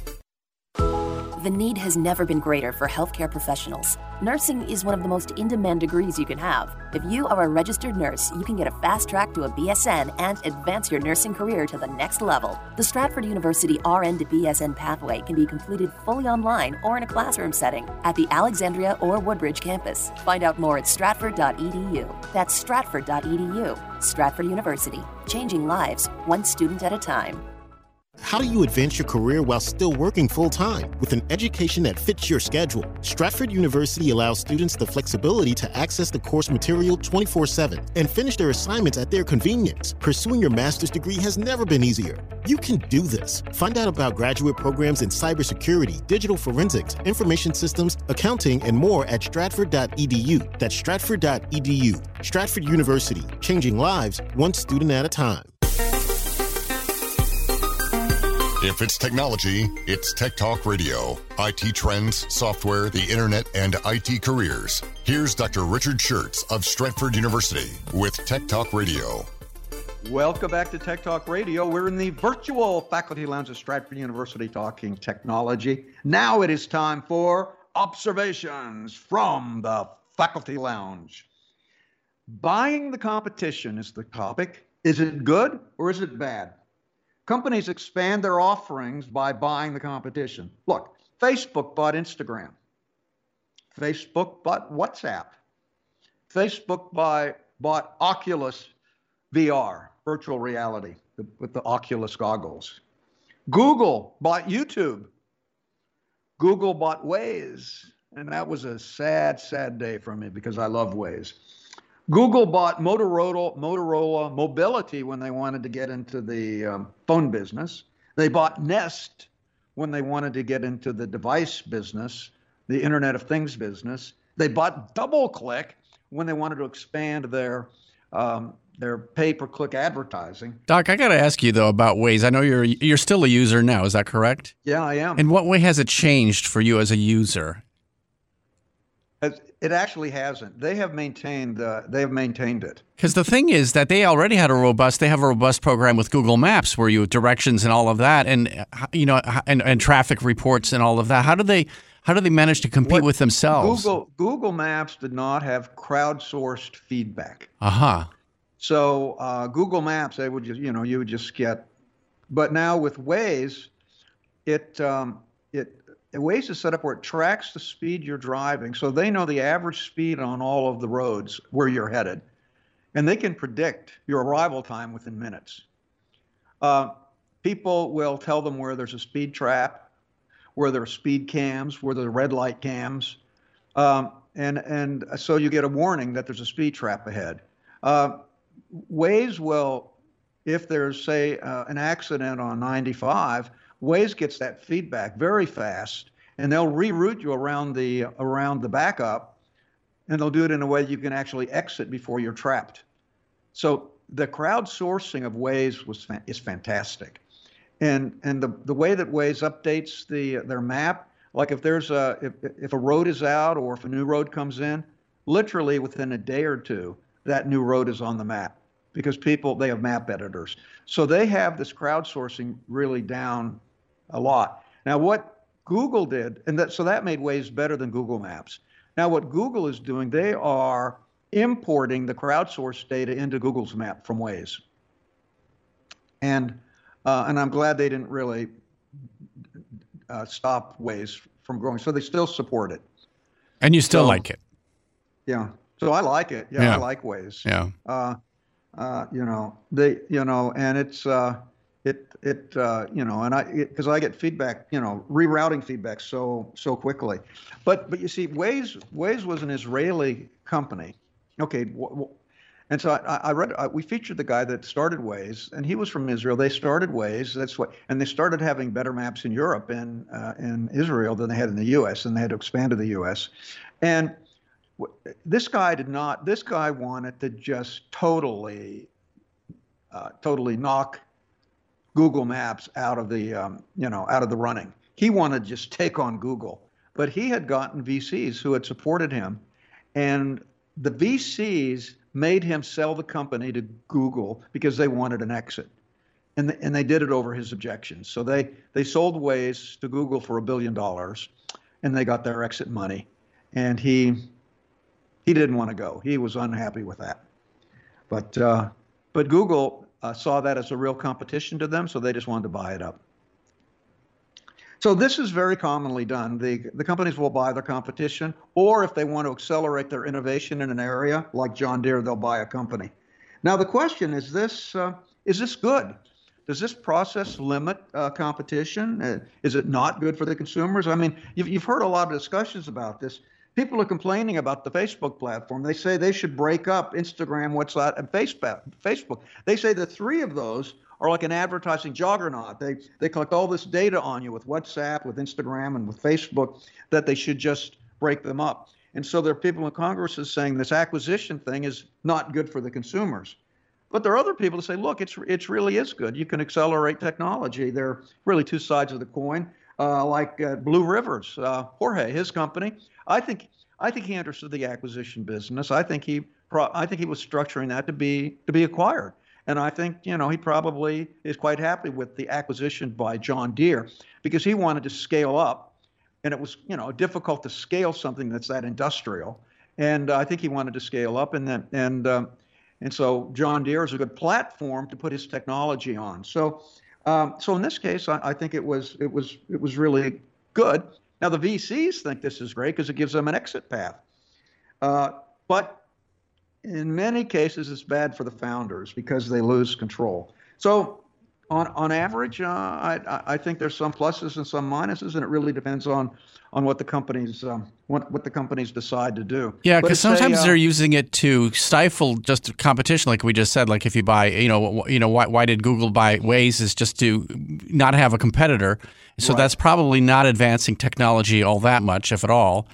F: The need has never been greater for healthcare professionals. Nursing is one of the most in demand degrees you can have. If you are a registered nurse, you can get a fast track to a BSN and advance your nursing career to the next level. The Stratford University RN to BSN pathway can be completed fully online or in a classroom setting at the Alexandria or Woodbridge campus. Find out more at stratford.edu. That's stratford.edu. Stratford University, changing lives one student at a time.
G: How do you advance your career while still working full time with an education that fits your schedule? Stratford University allows students the flexibility to access the course material 24 7 and finish their assignments at their convenience. Pursuing your master's degree has never been easier. You can do this. Find out about graduate programs in cybersecurity, digital forensics, information systems, accounting, and more at stratford.edu. That's stratford.edu. Stratford University, changing lives one student at a time.
A: If it's technology, it's Tech Talk Radio. IT trends, software, the internet, and IT careers. Here's Dr. Richard Shurtz of Stratford University with Tech Talk Radio.
B: Welcome back to Tech Talk Radio. We're in the virtual faculty lounge of Stratford University talking technology. Now it is time for observations from the faculty lounge. Buying the competition is the topic. Is it good or is it bad? Companies expand their offerings by buying the competition. Look, Facebook bought Instagram. Facebook bought WhatsApp. Facebook buy, bought Oculus VR, virtual reality, with the Oculus goggles. Google bought YouTube. Google bought Waze. and that was a sad, sad day for me because I love Waze. Google bought Motorola, Motorola Mobility when they wanted to get into the um, phone business. They bought Nest when they wanted to get into the device business, the Internet of Things business. They bought DoubleClick when they wanted to expand their um, their pay per click advertising.
E: Doc, I got to ask you though about Waze. I know you're you're still a user now. Is that correct?
B: Yeah, I am.
E: In what way has it changed for you as a user?
B: It actually hasn't. They have maintained. Uh, they have maintained it.
E: Because the thing is that they already had a robust. They have a robust program with Google Maps where you directions and all of that, and you know, and, and traffic reports and all of that. How do they? How do they manage to compete what, with themselves?
B: Google Google Maps did not have crowdsourced feedback.
E: Uh huh.
B: So uh, Google Maps, they would just you know you would just get, but now with Waze, it um, it Waze is set up where it tracks the speed you're driving, so they know the average speed on all of the roads where you're headed, and they can predict your arrival time within minutes. Uh, people will tell them where there's a speed trap, where there are speed cams, where there are red light cams, um, and and so you get a warning that there's a speed trap ahead. Uh, Waze will, if there's say uh, an accident on 95 Waze gets that feedback very fast, and they'll reroute you around the around the backup, and they'll do it in a way you can actually exit before you're trapped. So the crowdsourcing of Waze was is fantastic, and and the the way that Waze updates the their map, like if there's a if if a road is out or if a new road comes in, literally within a day or two, that new road is on the map because people they have map editors. So they have this crowdsourcing really down a lot. Now, what Google did, and that so that made Waze better than Google Maps. Now, what Google is doing, they are importing the crowdsourced data into Google's map from Waze. And uh, and I'm glad they didn't really uh, stop Waze from growing. So they still support it.
E: And you still so, like it.
B: Yeah. So I like it. Yeah, yeah. I like Waze.
E: Yeah.
B: Uh, uh, you know, they, you know, and it's, uh, it it uh, you know and i because i get feedback you know rerouting feedback so so quickly but but you see waze waze was an israeli company okay and so I, I read I, we featured the guy that started Waze, and he was from Israel. They started Waze. That's what, and they started having better maps in Europe and uh, in Israel than they had in the U.S. And they had to expand to the U.S. And this guy did not. This guy wanted to just totally, uh, totally knock Google Maps out of the um, you know out of the running. He wanted to just take on Google, but he had gotten VCs who had supported him, and the VCs made him sell the company to Google because they wanted an exit, and the, and they did it over his objections. So they they sold Waze to Google for a billion dollars, and they got their exit money, and he he didn't want to go. He was unhappy with that, but uh, but Google uh, saw that as a real competition to them, so they just wanted to buy it up. So this is very commonly done. The, the companies will buy their competition, or if they want to accelerate their innovation in an area, like John Deere, they'll buy a company. Now the question is this: uh, Is this good? Does this process limit uh, competition? Uh, is it not good for the consumers? I mean, you've, you've heard a lot of discussions about this. People are complaining about the Facebook platform. They say they should break up Instagram, WhatsApp, and Facebook. They say the three of those are like an advertising juggernaut. They they collect all this data on you with WhatsApp, with Instagram, and with Facebook that they should just break them up. And so there are people in Congress is saying this acquisition thing is not good for the consumers. But there are other people that say, look, it's it really is good. You can accelerate technology. There are really two sides of the coin. Uh, like uh, Blue Rivers, uh, Jorge, his company, I think I think he understood the acquisition business. I think he I think he was structuring that to be to be acquired. And I think you know he probably is quite happy with the acquisition by John Deere because he wanted to scale up, and it was you know difficult to scale something that's that industrial. And I think he wanted to scale up, and then and um, and so John Deere is a good platform to put his technology on. So um, so in this case, I, I think it was it was it was really good. Now, the VCs think this is great because it gives them an exit path. Uh, but in many cases, it's bad for the founders because they lose control. So on on average, uh, I I think there's some pluses and some minuses, and it really depends on on what the companies um, what what the companies decide to do.
E: Yeah, because sometimes uh, they're using it to stifle just competition, like we just said. Like if you buy, you know, you know, why, why did Google buy Waze? Is just to not have a competitor. So right. that's probably not advancing technology all that much, if at all.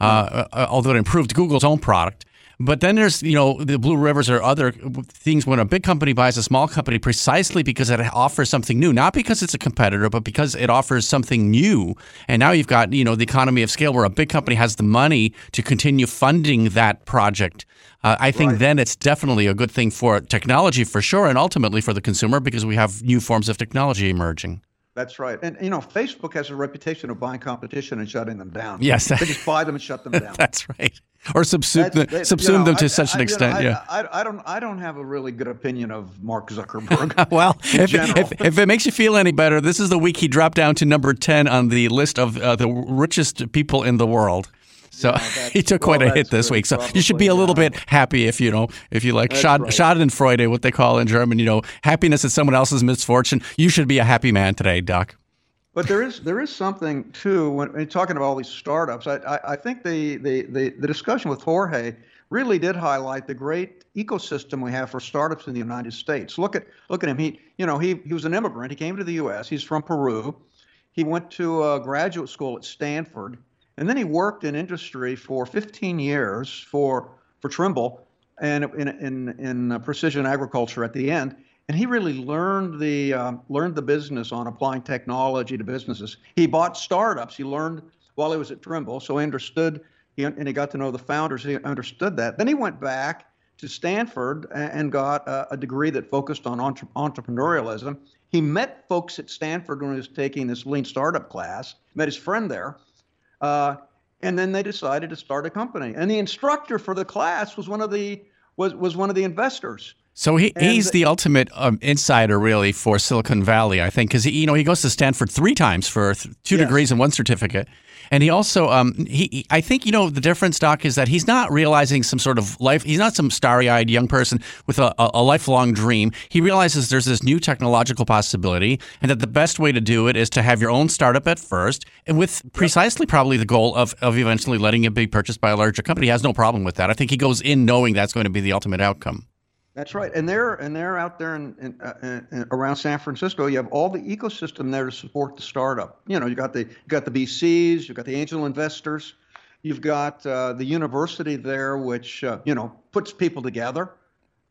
E: Uh, uh, although it improved Google's own product. But then there's, you know, the Blue Rivers or other things when a big company buys a small company precisely because it offers something new, not because it's a competitor, but because it offers something new. And now you've got, you know, the economy of scale where a big company has the money to continue funding that project. Uh, I think right. then it's definitely a good thing for technology for sure, and ultimately for the consumer because we have new forms of technology emerging.
B: That's right. And, you know, Facebook has a reputation of buying competition and shutting them down.
E: Yes.
B: they just buy them and shut them down.
E: That's right. Or subsume, them, subsume you know, them to I, such an I, extent.
B: Know,
E: yeah.
B: I, I, don't, I don't have a really good opinion of Mark Zuckerberg.
E: well, if, if, if, it makes you feel any better, this is the week he dropped down to number 10 on the list of uh, the richest people in the world. So yeah, he took quite well, a hit this week. So probably, you should be a little yeah. bit happy if you know if you like Schad, right. Schadenfreude, what they call in German. You know, happiness is someone else's misfortune. You should be a happy man today, Doc.
B: But there is there is something too when, when you're talking about all these startups. I, I, I think the, the, the, the discussion with Jorge really did highlight the great ecosystem we have for startups in the United States. Look at look at him. He you know he he was an immigrant. He came to the U.S. He's from Peru. He went to graduate school at Stanford. And then he worked in industry for 15 years for for Trimble and in in in precision agriculture at the end. And he really learned the uh, learned the business on applying technology to businesses. He bought startups. He learned while he was at Trimble, so he understood. He, and he got to know the founders. He understood that. Then he went back to Stanford and got a, a degree that focused on entre- entrepreneurialism. He met folks at Stanford when he was taking this lean startup class. Met his friend there, uh, and then they decided to start a company. And the instructor for the class was one of the was was one of the investors.
E: So he, he's the ultimate um, insider, really, for Silicon Valley, I think, because you know he goes to Stanford three times for th- two yes. degrees and one certificate, and he also um, he, he, I think you know the difference, Doc, is that he's not realizing some sort of life. He's not some starry-eyed young person with a, a, a lifelong dream. He realizes there's this new technological possibility, and that the best way to do it is to have your own startup at first, and with precisely probably the goal of of eventually letting it be purchased by a larger company. He has no problem with that. I think he goes in knowing that's going to be the ultimate outcome.
B: That's right, and they're and they're out there in, in, uh, around San Francisco. You have all the ecosystem there to support the startup. You know, you got the you got the VCs, you've got the angel investors, you've got uh, the university there, which uh, you know puts people together.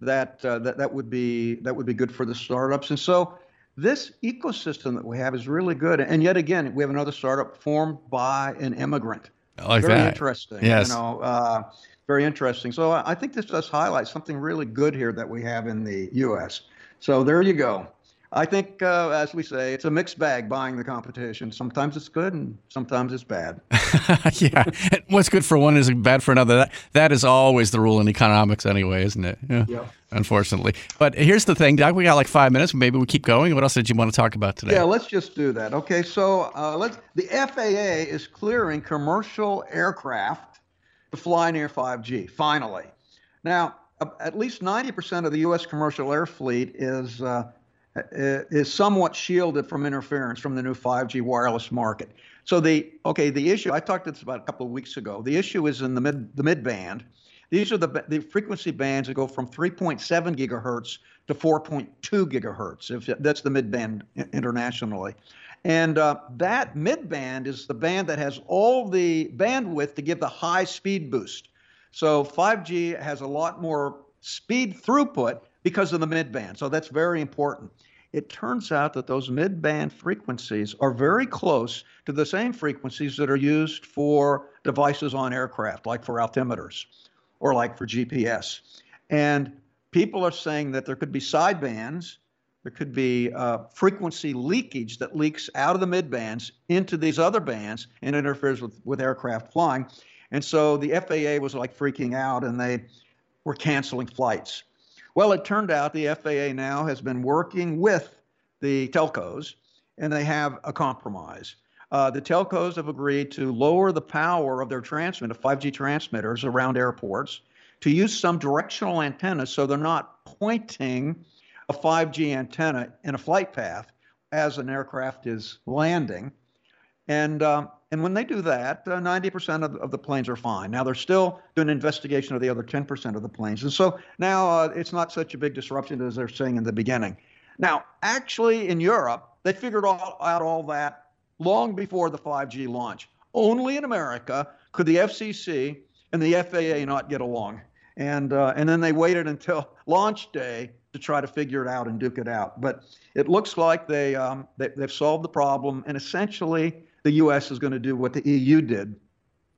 B: That uh, that that would be that would be good for the startups. And so this ecosystem that we have is really good. And yet again, we have another startup formed by an immigrant.
E: I like
B: Very
E: that.
B: interesting.
E: Yes.
B: You know uh, very interesting. So I think this does highlight something really good here that we have in the U.S. So there you go. I think, uh, as we say, it's a mixed bag buying the competition. Sometimes it's good and sometimes it's bad.
E: yeah. What's good for one is bad for another. That, that is always the rule in economics, anyway, isn't it? Yeah. yeah. Unfortunately. But here's the thing, Doc. We got like five minutes. Maybe we keep going. What else did you want to talk about today?
B: Yeah, let's just do that. Okay. So uh, let's. The FAA is clearing commercial aircraft to fly near 5G, finally. Now, at least 90% of the U.S. commercial air fleet is, uh, is somewhat shielded from interference from the new 5G wireless market. So the okay, the issue I talked this about a couple of weeks ago. The issue is in the mid the mid band. These are the the frequency bands that go from 3.7 gigahertz to 4.2 gigahertz. If that's the mid band internationally, and uh, that mid band is the band that has all the bandwidth to give the high speed boost. So 5G has a lot more speed throughput because of the mid band. So that's very important. It turns out that those mid band frequencies are very close to the same frequencies that are used for devices on aircraft, like for altimeters or like for GPS. And people are saying that there could be sidebands there could be uh, frequency leakage that leaks out of the mid bands into these other bands and interferes with, with aircraft flying. And so the FAA was like freaking out and they were canceling flights. Well, it turned out the FAA now has been working with the telcos and they have a compromise. Uh, the telcos have agreed to lower the power of their transmit, of 5G transmitters around airports, to use some directional antennas so they're not pointing a 5G antenna in a flight path as an aircraft is landing. And um, and when they do that, uh, 90% of, of, the planes are fine. Now they're still doing investigation of the other 10% of the planes, and so now uh, it's not such a big disruption as they're saying in the beginning. Now, actually, in Europe, they figured all, out all that long before the 5G launch. Only in America could the FCC and the FAA not get along, and uh, and then they waited until launch day to try to figure it out and duke it out. But it looks like they, um, they they've solved the problem, and essentially the U.S. is going to do what the EU did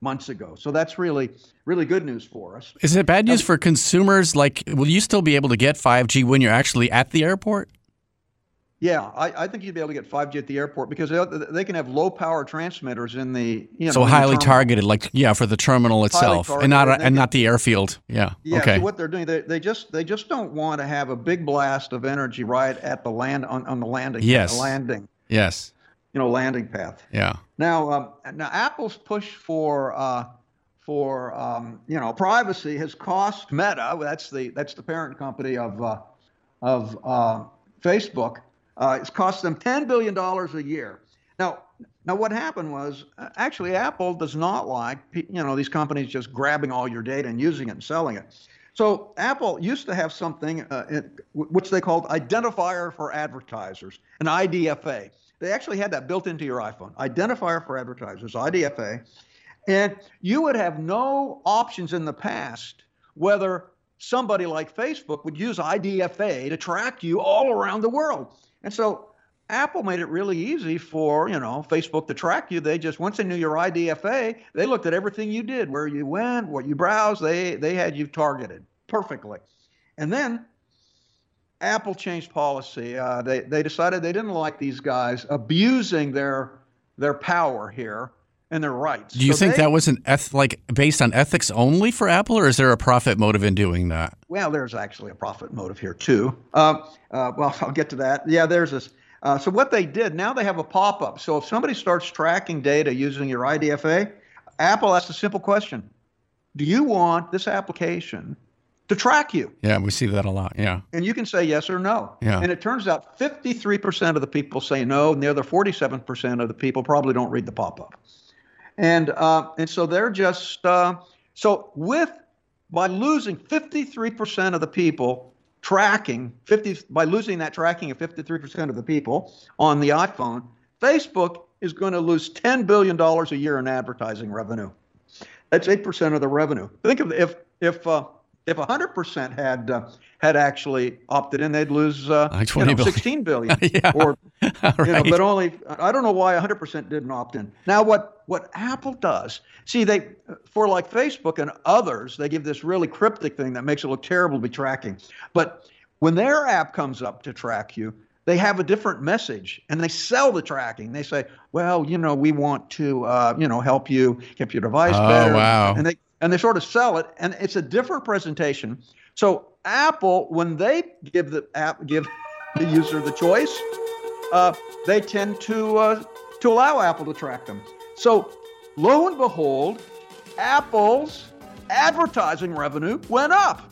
B: months ago. So that's really, really good news for us.
E: Is it bad news for consumers? Like, will you still be able to get 5G when you're actually at the airport?
B: Yeah, I, I think you'd be able to get 5G at the airport because they, they can have low power transmitters in the you know,
E: so highly targeted, like yeah, for the terminal itself, and not and, and not the airfield. Yeah.
B: Yeah.
E: Okay.
B: So what they're doing, they, they just they just don't want to have a big blast of energy right at the land on, on the landing.
E: Yes.
B: landing.
E: Yes
B: you know landing path.
E: Yeah.
B: Now, um, now Apple's push for uh, for um, you know privacy has cost Meta. That's the that's the parent company of uh, of uh, Facebook. Uh, it's cost them ten billion dollars a year. Now, now what happened was uh, actually Apple does not like you know these companies just grabbing all your data and using it and selling it. So Apple used to have something uh, which they called identifier for advertisers, an IDFA. They actually had that built into your iPhone. Identifier for advertisers, IDFA. And you would have no options in the past whether somebody like Facebook would use IDFA to track you all around the world. And so Apple made it really easy for, you know, Facebook to track you. They just once they knew your IDFA, they looked at everything you did, where you went, what you browsed, they they had you targeted perfectly. And then Apple changed policy. Uh, they they decided they didn't like these guys abusing their their power here and their rights.
E: Do you
B: so
E: think
B: they,
E: that was an eth- like based on ethics only for Apple, or is there a profit motive in doing that?
B: Well, there's actually a profit motive here too. Uh, uh, well, I'll get to that. Yeah, there's this. Uh, so what they did now they have a pop-up. So if somebody starts tracking data using your IDFA, Apple asks a simple question: Do you want this application to track you.
E: Yeah, we see that a lot. Yeah.
B: And you can say yes or no.
E: Yeah.
B: And it turns out 53% of the people say no, and the other 47% of the people probably don't read the pop up. And, uh, and so they're just, uh, so with, by losing 53% of the people tracking, 50, by losing that tracking of 53% of the people on the iPhone, Facebook is going to lose $10 billion a year in advertising revenue. That's 8% of the revenue. Think of if, if, uh, if 100% had uh, had actually opted in, they'd lose uh, like you know, 16 billion.
E: yeah.
B: Or
E: right.
B: you know, but only I don't know why 100% didn't opt in. Now what what Apple does, see they for like Facebook and others, they give this really cryptic thing that makes it look terrible to be tracking. But when their app comes up to track you, they have a different message and they sell the tracking. They say, well, you know, we want to, uh, you know, help you keep your device
E: oh,
B: better.
E: Wow.
B: And they and they sort of sell it, and it's a different presentation. So Apple, when they give the app give the user the choice, uh, they tend to uh, to allow Apple to track them. So lo and behold, Apple's advertising revenue went up.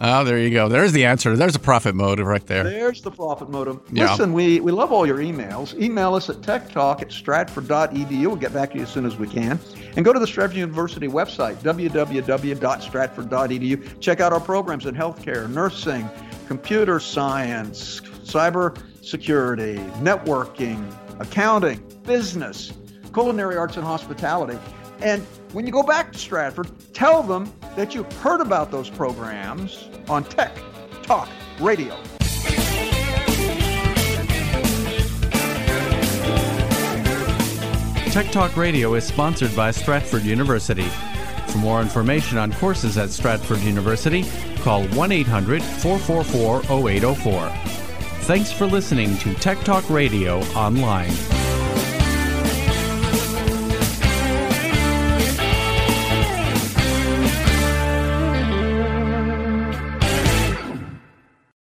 E: Oh, there you go. There's the answer. There's a profit motive right there.
B: There's the profit motive.
E: Yeah.
B: Listen, we, we love all your emails. Email us at techtalk at stratford.edu. We'll get back to you as soon as we can. And go to the Stratford University website, www.stratford.edu. Check out our programs in healthcare, nursing, computer science, cyber security, networking, accounting, business, culinary arts, and hospitality. And when you go back to Stratford, tell them that you heard about those programs on Tech Talk Radio.
C: Tech Talk Radio is sponsored by Stratford University. For more information on courses at Stratford University, call 1 800 444 0804. Thanks for listening to Tech Talk Radio online.